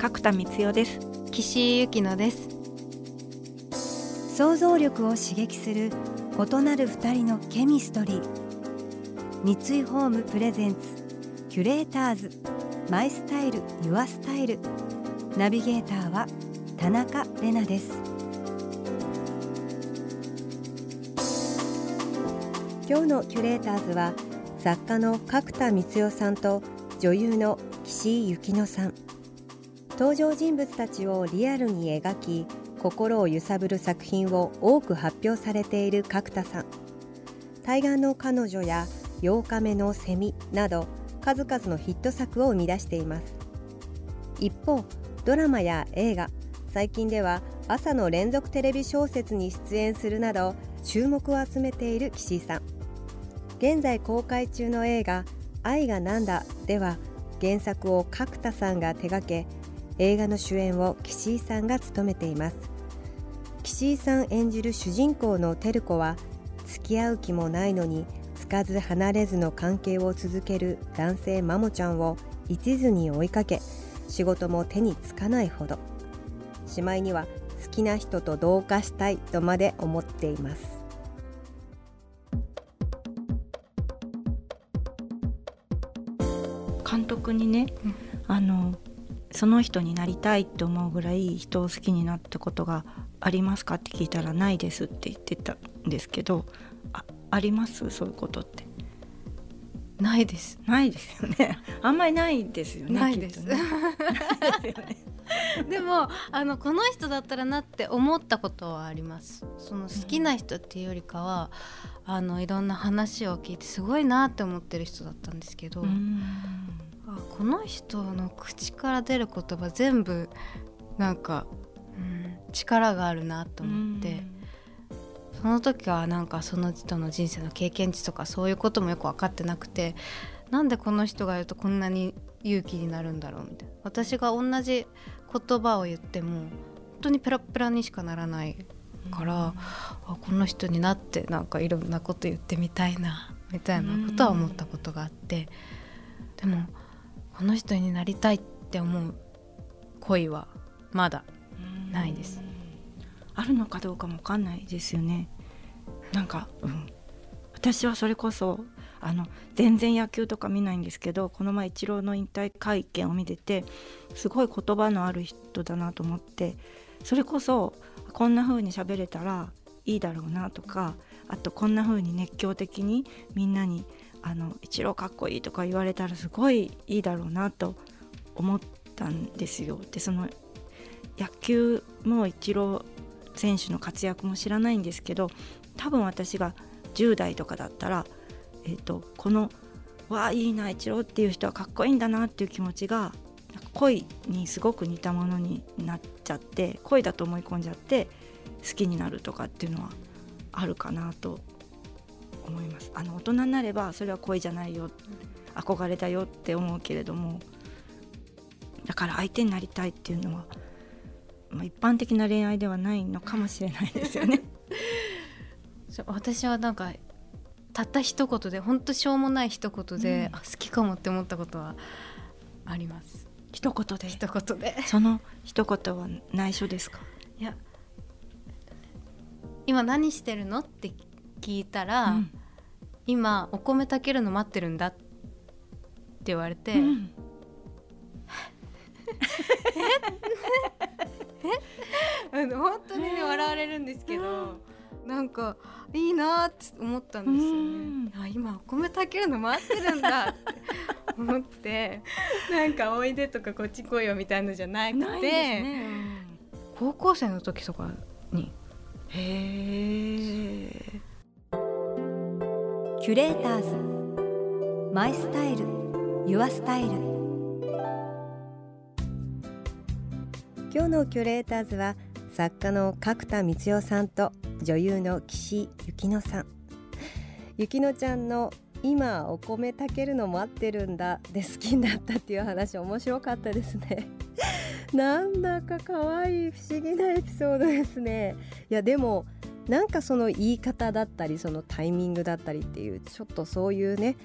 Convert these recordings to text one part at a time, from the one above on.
角田光代です。岸井ゆきのです。想像力を刺激する異なる二人のケミストリー。三井ホームプレゼンツキュレーターズ。マイスタイルユアスタイル。ナビゲーターは田中れなです。今日のキュレーターズは作家の角田光代さんと女優の岸井ゆきのさん。登場人物たちをリアルに描き心を揺さぶる作品を多く発表されている角田さん。対岸の彼女や8日目のセミなど数々のヒット作を生み出しています。一方ドラマや映画最近では朝の連続テレビ小説に出演するなど注目を集めている岸井さん。現在公開中の映画「愛がなんだ」では原作を角田さんが手掛け映画の主演を岸井さんが務めています。岸井さん演じる主人公の照子は付き合う気もないのにつかず離れずの関係を続ける男性マモちゃんを一途に追いかけ仕事も手につかないほど。しまいには好きな人と同化したいとまで思っています。監督にね、うん、あのその人になりたいって思うぐらい人を好きになったことがありますかって聞いたらないですって言ってたんですけどああります？そういうことって。ないです。ないですよね。あんまりないですよねないです、ね、でもあのこの人だったらなって思ったことはあります。その好きな人っていうよりかは、うん、あのいろんな話を聞いてすごいなって思ってる人だったんですけど、うん。あこの人の口から出る言葉全部なんか、うん、力があるなと思って、その時はなんかその人の人生の経験値とかそういうこともよく分かってなくてなんでこの人が言うとこんなに勇気になるんだろうみたいな。私が同じ言葉を言っても本当にペラペラにしかならないから、うん、あこの人になってなんかいろんなこと言ってみたいなみたいなことは思ったことがあって、でもこの人になりたいって思う恋はまだないです。あるのかどうかも分かんないですよね。なんか、うん、私はそれこそあの全然野球とか見ないんですけどこの前イチローの引退会見を見ててすごい言葉のある人だなと思ってそれこそこんな風に喋れたらいいだろうなとかあとこんな風に熱狂的にみんなにあの「イチローかっこいい」とか言われたらすごいいいだろうなと思ったんですよ。でその野球もイチロー選手の活躍も知らないんですけど多分私が10代とかだったら、えーと、この「わあいいなイチローっていう人はかっこいいんだな」っていう気持ちが恋にすごく似たものになっちゃって恋だと思い込んじゃって好きになるとかっていうのはあるかなと思います。あの大人になればそれは恋じゃないよ。憧れだよって思うけれどもだから相手になりたいっていうのは、まあ、一般的な恋愛ではないのかもしれないですよね。私はなんかたった一言で本当しょうもない一言で、うん、あ好きかもって思ったことはあります。一言で？一言で。その一言は内緒ですか？いや今何してるの？って聞いたら、うん、今お米炊けるの待ってるんだって言われて、うん、え？え？本当にね笑われるんですけど、なんかいいなって思ったんですよね。あ今お米炊けるの待ってるんだって思って なんかおいでとかこっち来いよみたいのじゃなくて、ね。うん、高校生の時とかに。へえキュレーターズ。マイスタイル。ユアスタイル。今日のキュレーターズは作家の角田光代さんと女優の岸由乃さん。ゆきのちゃんの今お米炊けるの待ってるんだで好きになったっていう話面白かったですね。なんだか可愛い不思議なエピソードですね。いやでもなんかその言い方だったりそのタイミングだったりっていうちょっとそういうね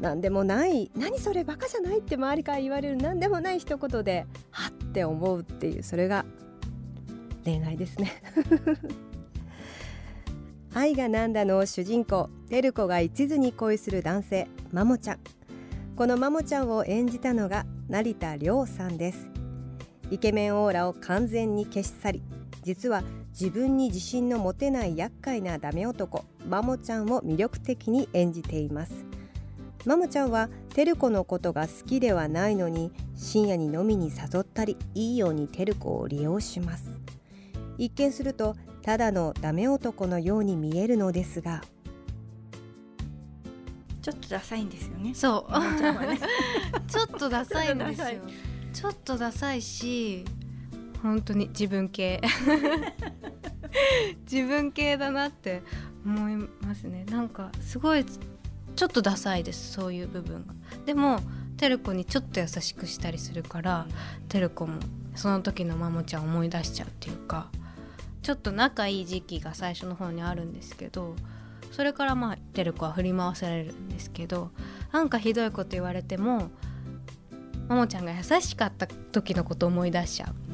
何でもない何それバカじゃないって周りから言われる何でもない一言ではって思うっていうそれが恋愛ですね。愛がなんだの主人公テルコが一途に恋する男性マモちゃん。このマモちゃんを演じたのが成田凌さんです。イケメンオーラを完全に消し去り実は自分に自信の持てない厄介なダメ男マモちゃんを魅力的に演じています。マモちゃんはテルコのことが好きではないのに深夜に飲みに誘ったりいいようにテルコを利用します。一見するとただのダメ男のように見えるのですが。ちょっとダサいんですよね。そう。ね。ちょっとダサいんですよ。ちょっとダサいし本当に自分系。自分系だなって思いますね。なんかすごいちょっとダサいですそういう部分が。でもテルコにちょっと優しくしたりするからテルコもその時のマモちゃん思い出しちゃうっていうかちょっと仲いい時期が最初の方にあるんですけどそれからまあテルコは振り回されるんですけどなんかひどいこと言われてもももちゃんが優しかった時のこと思い出しちゃう。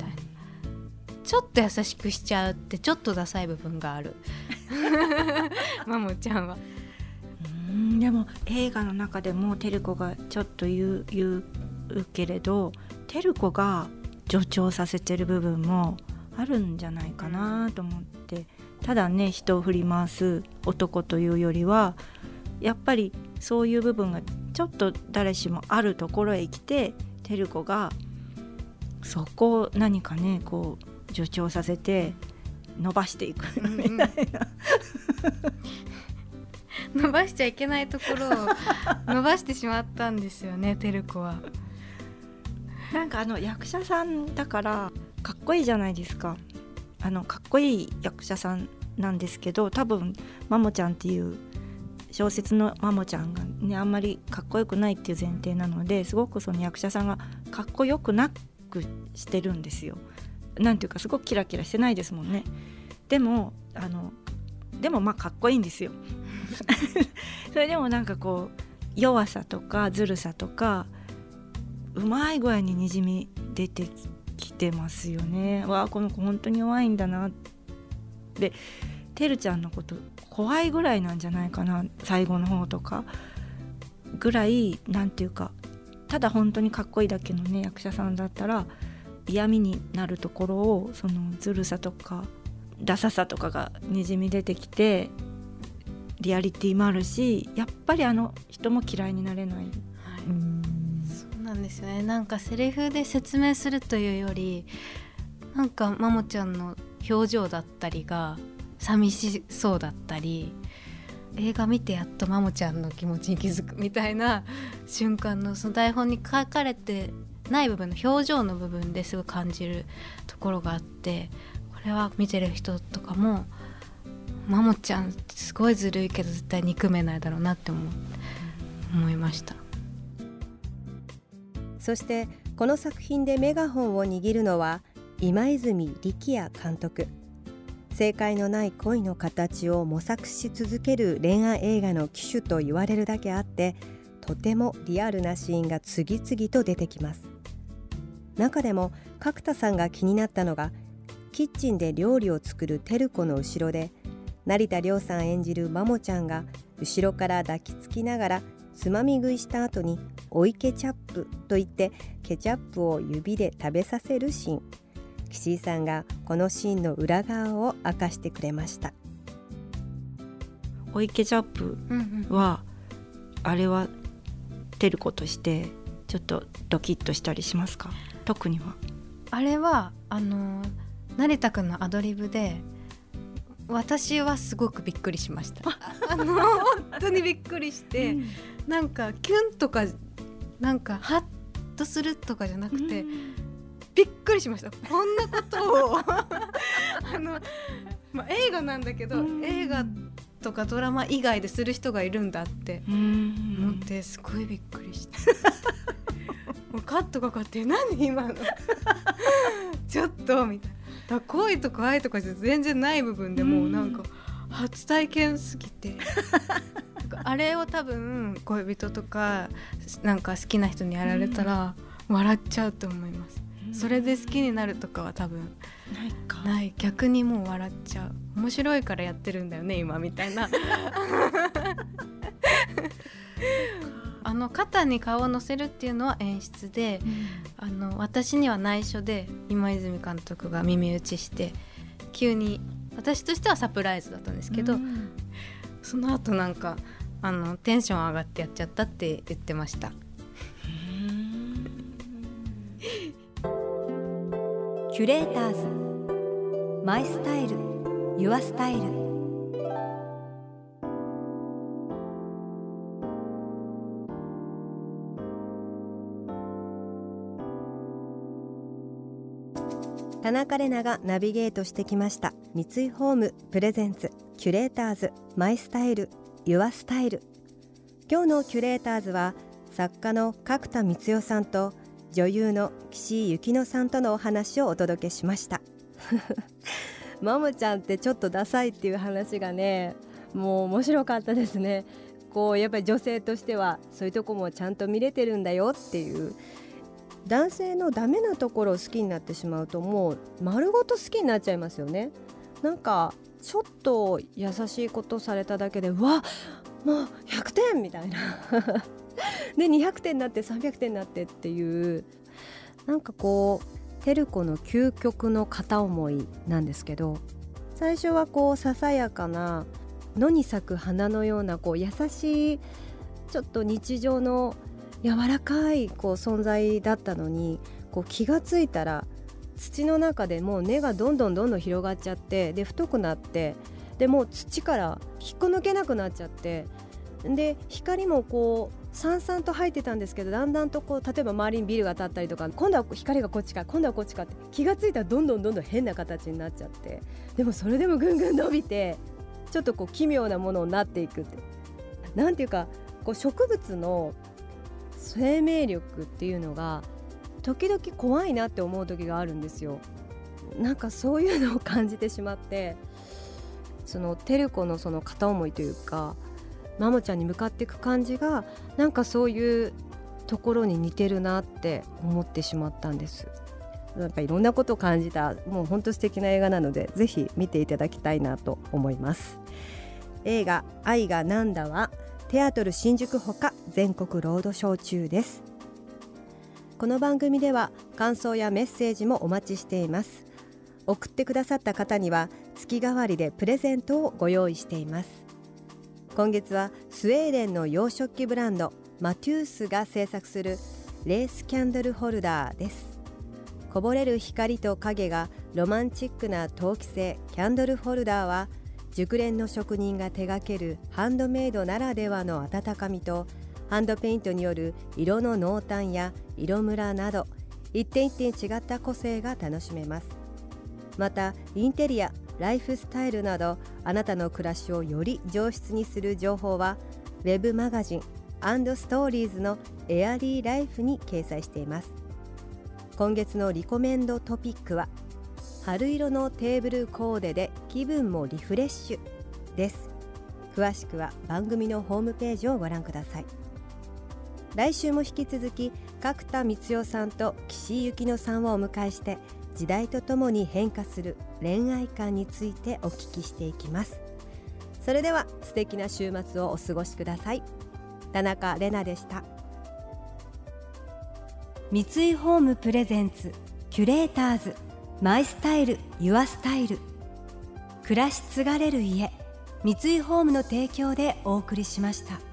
ちょっと優しくしちゃうってちょっとダサい部分がある。ももちゃんは。うんでも映画の中でもテルコがちょっと言う言うけれどテルコが助長させてる部分もあるんじゃないかなと思ってただね人を振り回す男というよりはやっぱりそういう部分がちょっと誰しもあるところへ来てテルコがそこを何かねこう助長させて伸ばしていくみたいな。伸ばしちゃいけないところを 伸ばしてしまったんですよねテルコは。なんかあの役者さんだからかっこいいじゃないですかあのかっこいい役者さんなんですけど多分マモちゃんっていう小説のマモちゃんがねあんまりかっこよくないっていう前提なのですごくその役者さんがかっこよくなくしてるんですよ。なんていうかすごくキラキラしてないですもんね。でもあのでもまあかっこいいんですよ。それでもなんかこう弱さとかずるさとかうまい具合ににじみ出てきてますよね。わあこの子本当に弱いんだなでてるちゃんのこと怖いぐらいなんじゃないかな最後の方とかぐらいなんていうかただ本当にかっこいいだけのね役者さんだったら嫌味になるところをそのずるさとかダサさとかがにじみ出てきてリアリティもあるしやっぱりあの人も嫌いになれない。うん。そうなんですよね。なんかセリフで説明するというよりなんかマモちゃんの表情だったりが寂しそうだったり映画見てやっとマモちゃんの気持ちに気づくみたいな瞬間のその台本に書かれてない部分の表情の部分ですごい感じるところがあってこれは見てる人とかもマモちゃんすごいずるいけど絶対憎めないだろうなって思思いました。そしてこの作品でメガホンを握るのは今泉力也監督正解のない恋の形を模索し続ける恋愛映画の機種と言われるだけあってとてもリアルなシーンが次々と出てきます中でも角田さんが気になったのがキッチンで料理を作るテルコの後ろで成田凌さん演じるマモちゃんが後ろから抱きつきながらつまみ食いした後に「おいケチャップ」と言ってケチャップを指で食べさせるシーン。岸井さんがこのシーンの裏側を明かしてくれました。おいケチャップうんうん。はあれはテルコとしてちょっとドキッとしたりしますか？特には？あれはあの成田くんのアドリブで私はすごくびっくりしました。あの本当にびっくりして、なんかキュンとかなんかハッとするとかじゃなくて、びっくりしました。こんなことを。あの、まあ、映画なんだけど、映画とかドラマ以外でする人がいるんだって思ってすごいびっくりしてもうカットかかって何今の？ちょっとみたいな。だ恋とか愛とかじゃ全然ない部分でもうなんか初体験すぎて。あれを多分恋人とかなんか好きな人にやられたら笑っちゃうと思います。それで好きになるとかは多分ないか。ない。逆にもう笑っちゃう。面白いからやってるんだよね今みたいなあの肩に顔を乗せるっていうのは演出で、うん、あの私には内緒で今泉監督が耳打ちして急に私としてはサプライズだったんですけど、うん、その後なんかあのテンション上がってやっちゃったって言ってました。キュレーターズ。マイスタイル。ユアスタイル田中れながナビゲートしてきました。三井ホームプレゼンツキュレーターズマイスタイルユアスタイル。今日のキュレーターズは作家の角田光代さんと女優の岸井ゆきのさんとのお話をお届けしました。マモちゃんってちょっとダサいっていう話がねもう面白かったですね。こうやっぱり女性としてはそういうとこもちゃんと見れてるんだよっていう男性のダメなところを好きになってしまうともう丸ごと好きになっちゃいますよね。なんかちょっと優しいことされただけでうわもう100点みたいな。で200点になって300点になってっていうなんかこうテルコの究極の片思いなんですけど最初はこうささやかな野に咲く花のようなこう優しいちょっと日常の柔らかいこう存在だったのにこう気が付いたら土の中でもう根がどんどんどんどん広がっちゃってで太くなってでもう土から引っこ抜けなくなっちゃってで光もこうさんさんと入ってたんですけどだんだんとこう例えば周りにビルが建ったりとか今度は光がこっちか今度はこっちかって気が付いたらどんどんどんどん変な形になっちゃってでもそれでもぐんぐん伸びてちょっとこう奇妙なものになっていくって。なんていうかこう植物の生命力っていうのが時々怖いなって思う時があるんですよ。なんかそういうのを感じてしまってそのテルコのその片思いというかマモちゃんに向かっていく感じがなんかそういうところに似てるなって思ってしまったんですなんかいろんなことを感じたもう本当素敵な映画なのでぜひ見ていただきたいなと思います映画愛がなんだはテアトル新宿ほか全国ロードショー中です。この番組では感想やメッセージもお待ちしています。送ってくださった方には月替わりでプレゼントをご用意しています。今月はスウェーデンの洋食器ブランドマテュースが制作するレースキャンドルホルダーです。こぼれる光と影がロマンチックな陶器製キャンドルホルダーは熟練の職人が手掛けるハンドメイドならではの温かみとハンドペイントによる色の濃淡や色ムラなど一点一点違った個性が楽しめます。またインテリアライフスタイルなどあなたの暮らしをより上質にする情報は Web マガジンストーリーズのエアリーライフに掲載しています。今月のリコメンドトピックは春色のテーブルコーデで気分もリフレッシュです。詳しくは番組のホームページをご覧ください。来週も引き続き角田光代さんと岸井ゆきのさんをお迎えして時代とともに変化する恋愛観についてお聞きしていきます。それでは素敵な週末をお過ごしください。田中れなでした。三井ホームプレゼンツキュレーターズマイスタイルユアスタイル。暮らし継がれる家三井ホームの提供でお送りしました。